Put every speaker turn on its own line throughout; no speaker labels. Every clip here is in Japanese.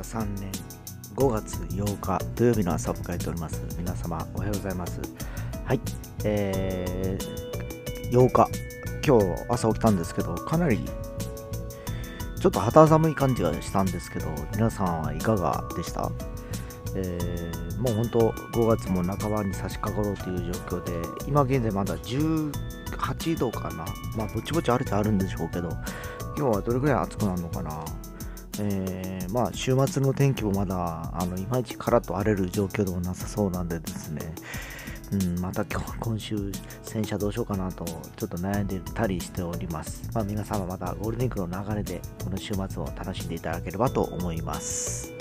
3年5月8日土曜日の朝を迎えております。皆様おはようございます。はいえー、8日。今日朝起きたんですけどかなりちょっと肌寒い感じがしたんですけど皆さんはいかがでした？えー、もう本当5月も半ばに差し掛かろうという状況で今現在まだ18度かな。まあぼちぼちあるっちゃあるんでしょうけど今日はどれぐらい暑くなるのかな？えー、まあ週末の天気もまだあのいまいちカラッと荒れる状況でもなさそうなんでですね、うん、また今日今週洗車どうしようかなとちょっと悩んでたりしております。まあ、皆様またゴールデンウィークの流れでこの週末を楽しんでいただければと思います。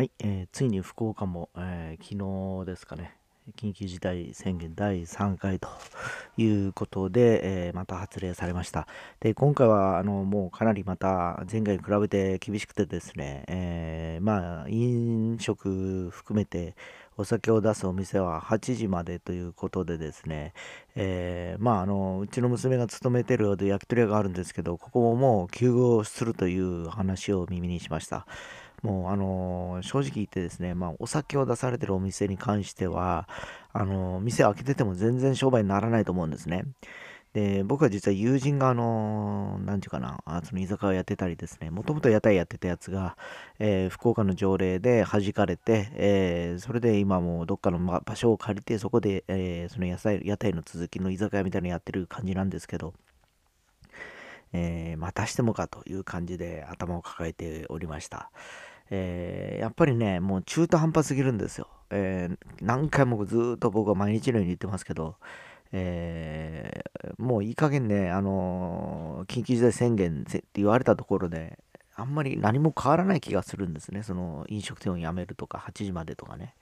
はい、えー、ついに福岡も、えー、昨日ですかね、緊急事態宣言第3回ということで、えー、また発令されました。で、今回はあのもうかなりまた前回に比べて厳しくてですね、えー、まあ飲食含めてお酒を出すお店は8時までということでですね、えー、まああのうちの娘が勤めてる焼き鳥屋があるんですけど、ここももう休業するという話を耳にしました。もう、あの、正直言ってですね、まあ、お酒を出されてるお店に関しては、あの、店を開けてても全然商売にならないと思うんですね。で、僕は実は友人が、あのー、なんていうかな、その居酒屋やってたりですね、もともと屋台やってたやつが、えー、福岡の条例で弾かれて、えー、それで今もどっかの場所を借りて、そこで、えその野菜屋台の続きの居酒屋みたいなのやってる感じなんですけど、えまたしてもかという感じで頭を抱えておりました。えー、やっぱりね、もう中途半端すぎるんですよ。えー、何回もずっと僕は毎日のように言ってますけど、えー、もういい加減ね、あの緊急事態宣言って言われたところで、あんまり何も変わらない気がするんですね。その飲食店を辞めるとか、8時までとかね。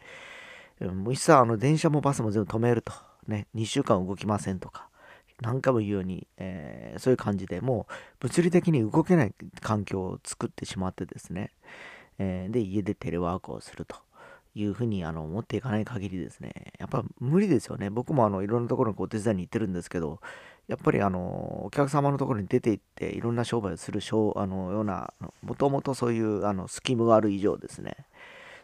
もう一切あの電車もバスも全部止めると。ね、2週間動きませんとか。何回も言うように、えー、そういう感じでもう物理的に動けない環境を作ってしまってですね、えー、で、家でテレワークをするというふうにあの思っていかない限りですね、やっぱ無理ですよね。僕もあのいろんなところにお手伝いに行ってるんですけど、やっぱりあのお客様のところに出て行っていろんな商売をするあのような、もともとそういうあのスキムがある以上ですね、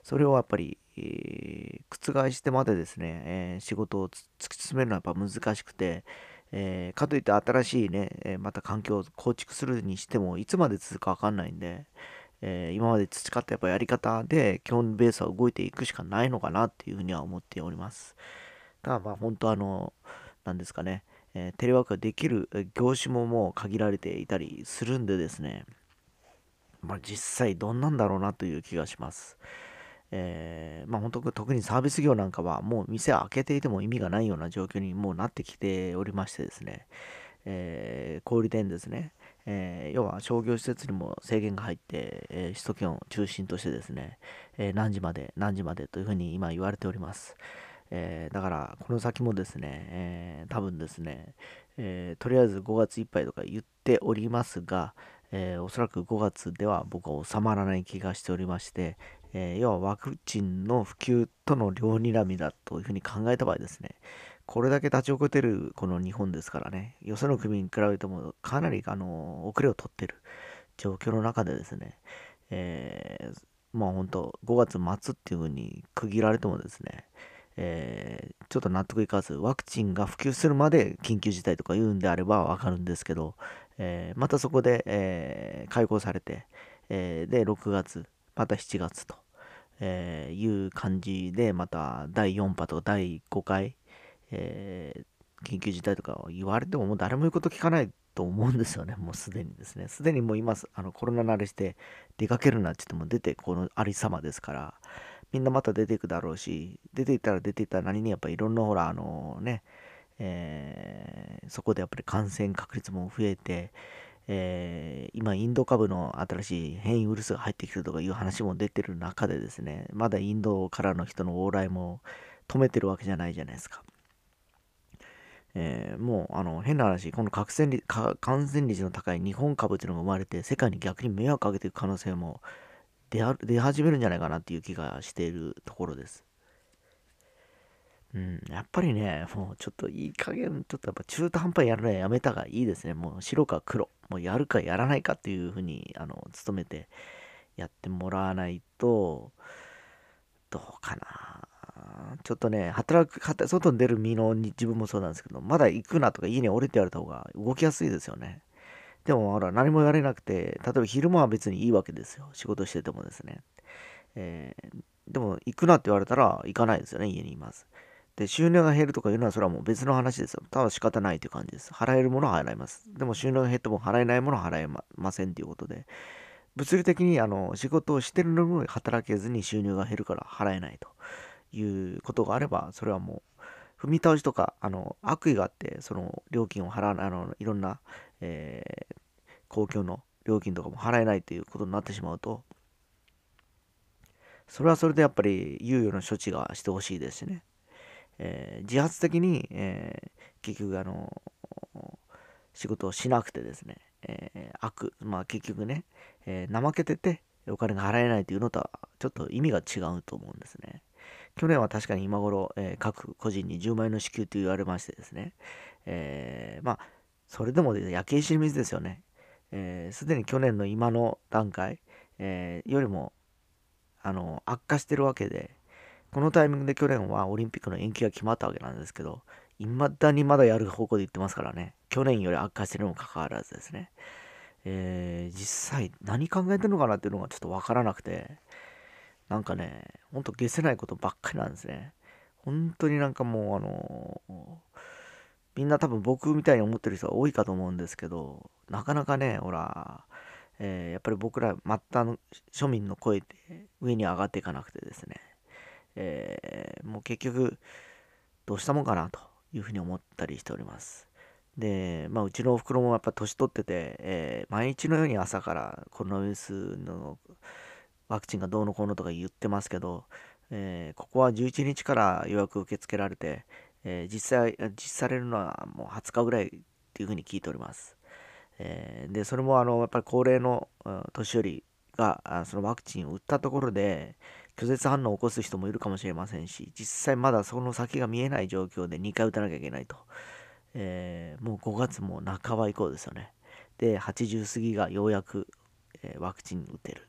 それをやっぱり、えー、覆してまでですね、えー、仕事を突き進めるのはやっぱ難しくて、えー、かといって新しいね、えまた環境を構築するにしてもいつまで続くかわかんないんで、えー、今まで培ったやっぱやり方で基本ベースは動いていくしかないのかなっていうふうには思っております。ただまあ本当あの、なんですかね、えー、テレワークができる業種ももう限られていたりするんでですね、まあ、実際どんなんだろうなという気がします。えー、まあ本当特にサービス業なんかはもう店開けていても意味がないような状況にもうなってきておりましてですね、えー、小売店ですね、えー、要は商業施設にも制限が入って、えー、首都圏を中心としてですね、え何時まで何時までというふうに今言われております。えだからこの先もですね、え多分ですね、えとりあえず5月いっぱいとか言っておりますが、えおそらく5月では僕は収まらない気がしておりまして、え要はワクチンの普及との両睨みだというふうに考えた場合ですね、これだけ立ち遅れてるこの日本ですからね、よその国に比べてもかなりあの遅れを取ってる状況の中でですね、えー、まあ本当、5月末っていう風に区切られてもですね、えー、ちょっと納得いかず、ワクチンが普及するまで緊急事態とか言うんであればわかるんですけど、えー、またそこで、えー、開放されて、えで、6月、また7月と、えいう感じで、また第4波と第5回、えー、緊急事態とか言われてももう誰も言うこと聞かないと思うんですよね、もうすでにですね。すでにもう今、あのコロナ慣れして出かけるなって言っても出てこのありさまですから、みんなまた出ていくだろうし、出ていったら出ていったら何にやっぱいろんなほら、あのね、えー、そこでやっぱり感染確率も増えて、えー、今インド株の新しい変異ウイルスが入ってきてるとかいう話も出てる中でですね、まだインドからの人の往来も止めてるわけじゃないじゃないですか。えー、もうあの変な話、この感染率感染率の高い日本株っていうのが生まれて、世界に逆に迷惑かけていく可能性も出始めるんじゃないかなっていう気がしているところです。うん、やっぱりね、もうちょっといい加減、ちょっとやっぱ中途半端やるのはやめたがいいですね。もう白か黒、もうやるかやらないかっていうふうに、あの、努めてやってもらわないと、どうかな。ちょっとね、働く、外に出る身の自分もそうなんですけど、まだ行くなとか家に降りてやれた方が動きやすいですよね。でも、ほら、何もやれなくて、例えば昼間は別にいいわけですよ。仕事しててもですね。えー、でも、行くなって言われたら行かないですよね、家にいます。で、収入が減るとかいうのは、それはもう別の話ですよ。ただ仕方ないという感じです。払えるものは払います。でも、収入が減っても払えないものは払えませんということで、物理的にあの仕事をしてるのに働けずに収入が減るから払えないということがあれば、それはもう、踏み倒しとか、あの悪意があって、その料金を払わない、あのいろんな、えー、公共の料金とかも払えないということになってしまうと、それはそれでやっぱり猶予の処置がしてほしいですしね。えー、自発的に、えー、結局あの仕事をしなくてですね、えー、悪、まあ結局ね、え怠けててお金が払えないというのとはちょっと意味が違うと思うんですね。去年は確かに今頃、え各個人に10万円の支給と言われましてですね、えまあ、それでも焼け石に水ですよね。す、えー、で、に去年の今の段階、えよりもあの悪化してるわけで、このタイミングで去年はオリンピックの延期が決まったわけなんですけど、いまだにまだやる方向で言ってますからね。去年より悪化してるにもかかわらずですね。えー、実際何考えてるのかなっていうのがちょっとわからなくて、なんかね、ほんと消せないことばっかりなんですね。本当になんかもうあの、みんな多分僕みたいに思ってる人が多いかと思うんですけど、なかなかね、ほら、えー、やっぱり僕ら末端の庶民の声って上に上がっていかなくてですね、えー、もう結局、どうしたもんかなというふうに思ったりしております。で、まあ、うちのおふくろもやっぱ年取ってて、えー、毎日のように朝からコロナウイルスのワクチンがどうのこうのとか言ってますけど、えー、ここは11日から予約受け付けられて、えー、実際、実施されるのはもう20日ぐらいっていうふうに聞いております。えで、それもあの、やっぱり高齢の年寄りがそのワクチンを打ったところで、拒絶反応を起こす人もいるかもしれませんし、実際まだその先が見えない状況で2回打たなきゃいけないと。えー、もう5月も半ば以降ですよね。で、80過ぎがようやく、えー、ワクチン打てる。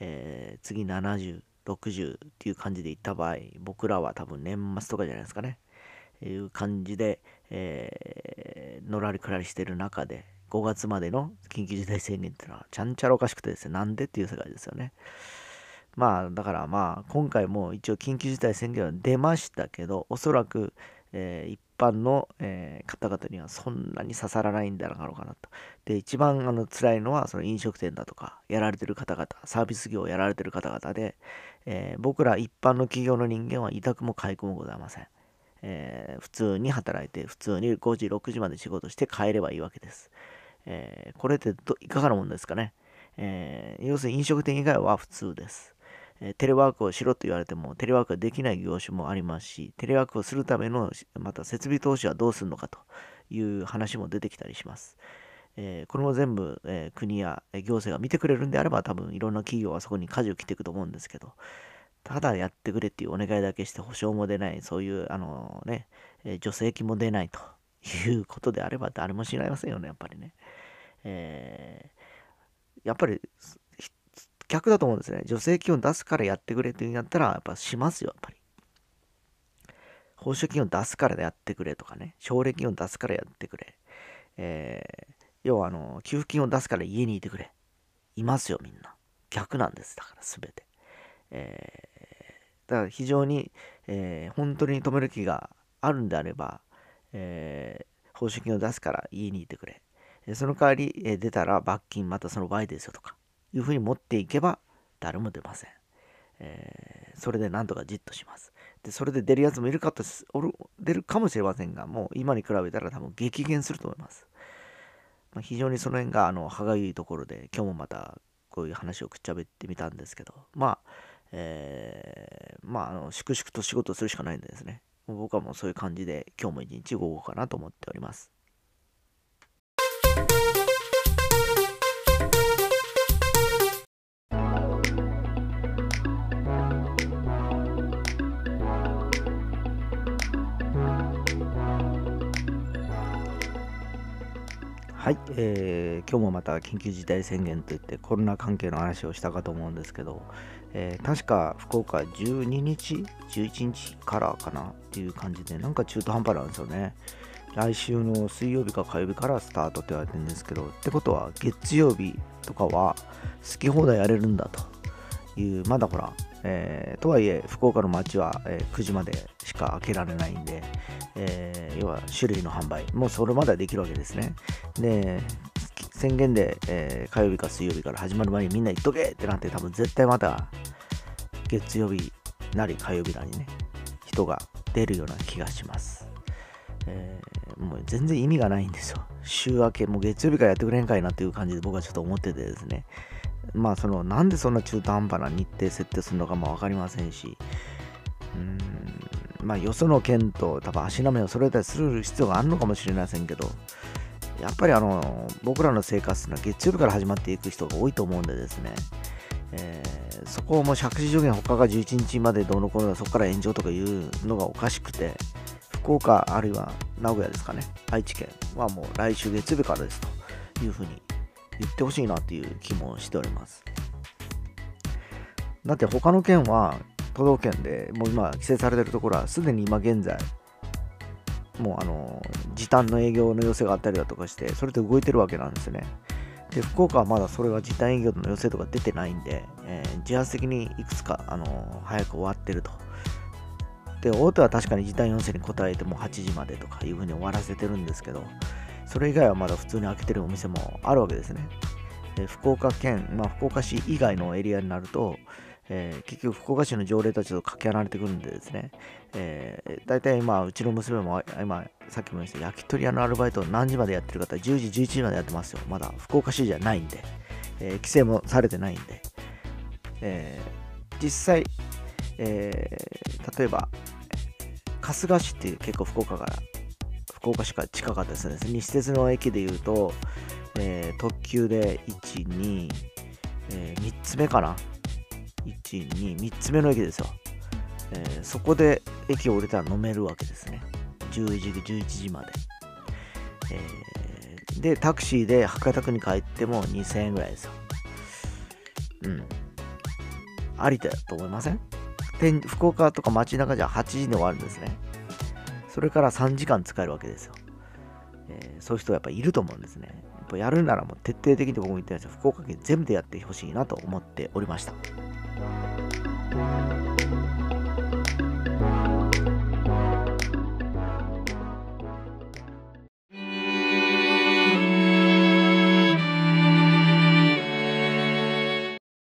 えー、次70、60っていう感じでいった場合、僕らは多分年末とかじゃないですかね。いう感じで、えー、のらりくらりしてる中で、5月までの緊急事態宣言っていうのは、ちゃんちゃらおかしくてですね、なんでっていう世界ですよね。まあ、だからまあ、今回も一応緊急事態宣言は出ましたけど、おそらく、えー、一般の、えー、方々にはそんなに刺さらないんだろうかなと。で、一番あの辛いのは、その飲食店だとか、やられてる方々、サービス業をやられてる方々で、えー、僕ら一般の企業の人間は委託も解雇もございません。え普通に働いて、普通に5時、6時まで仕事して帰ればいいわけです。えこれっていかがなもんですかね。え要するに飲食店以外は普通です。テレワークをしろと言われても、テレワークができない業種もありますし、テレワークをするための、また設備投資はどうするのかという話も出てきたりします。えー、これも全部、えー、国や行政が見てくれるんであれば、多分いろんな企業はそこに舵を切っていくと思うんですけど、ただやってくれっていうお願いだけして保証も出ない、そういう、あのね、え助成金も出ないということであれば誰も知らいませんよね、やっぱりね。えー、やっぱり逆だと思うんですね。助成金を出すからやってくれって言うんだったら、やっぱしますよ、やっぱり。報酬金を出すからやってくれとかね、奨励金を出すからやってくれ。えー、要は、あの、給付金を出すから家にいてくれ。いますよ、みんな。逆なんです、だから、すべて。えー、だから非常に、えー、本当に止める気があるんであれば、えー、報酬金を出すから家にいてくれ。その代わり、え出たら罰金またその倍ですよとか。いうふうに持っていけば誰も出ません。えー、それでなんとかじっとします。で、それで出るやつもいるかと、出るかもしれませんが、もう今に比べたら多分激減すると思います。まあ、非常にその辺が、あの、歯がゆいところで、今日もまたこういう話をくっちゃべってみたんですけど、まあ、えー、まあ、あの、粛々と仕事するしかないんでですね、僕はもうそういう感じで今日も一日動こうかなと思っております。はい、えー、今日もまた緊急事態宣言といってコロナ関係の話をしたかと思うんですけど、えー、確か福岡12日、11日からかなっていう感じで、なんか中途半端なんですよね。来週の水曜日か火曜日からスタートって言われてるんですけど、ってことは月曜日とかは好き放題やれるんだという、まだほら、えー、とはいえ福岡の街は、えー、9時までしか開けられないんで、えー、要は種類の販売もうそれまではできるわけですね。で宣言で、え火曜日か水曜日から始まる前にみんな行っとけってなって多分絶対また月曜日なり火曜日なりね人が出るような気がします、えもう全然意味がないんですよ。週明けもう月曜日からやってくれんかいなっていう感じで僕はちょっと思っててですね。まあそのなんでそんな中途半端な日程設定するのかも分かりませんし。うん。まあよその県と多分足並みを揃えたりする必要があるのかもしれませんけど。やっぱりあの僕らの生活のは月曜日から始まっていく人が多いと思うんでですね、えー、そこをもう借地上限他が11日までどうのこうのそこから炎上とかいうのがおかしくて。福岡あるいは名古屋ですかね。愛知県はもう来週月曜日からですというふうに言ってほしいなっていう気もしております。だって他の県は都道府県でもう今規制されてるところはすでに今現在もうあの時短の営業の要請があったりだとかしてそれで動いてるわけなんですね。で福岡はまだそれが時短営業の要請とか出てないんで、えー、自発的にいくつかあの早く終わってると。で大手は確かに時短要請に応えても8時までとかいうふうに終わらせてるんですけどそれ以外はまだ普通に開けてるお店もあるわけですね。で福岡県、まあ、福岡市以外のエリアになると、えー、結局福岡市の条例たちとかけ離れてくるんでですね、えー、大体今、うちの娘も今、さっきも言いました焼き鳥屋のアルバイト何時までやってる方、10時、11時までやってますよ。まだ福岡市じゃないんで、えー、規制もされてないんで、えー、実際、えー、例えば、春日市っていう結構福岡から福岡市から近かったですね。西鉄の駅でいうと、えー、特急で1、2、えー、3つ目かな。1、2、3つ目の駅ですよ。えー、そこで駅を降りたら飲めるわけですね。10時、11時まで。えー、で、タクシーで博多区に帰っても2000円ぐらいですよ。うん。ありだと思いません？福岡とか街中じゃ8時に終わるんですね。それから3時間使えるわけですよ。えー、そういう人がやっぱいると思うんですね。やっぱやるならもう徹底的に僕も言ってました福岡県全部でやってほしいなと思っておりました。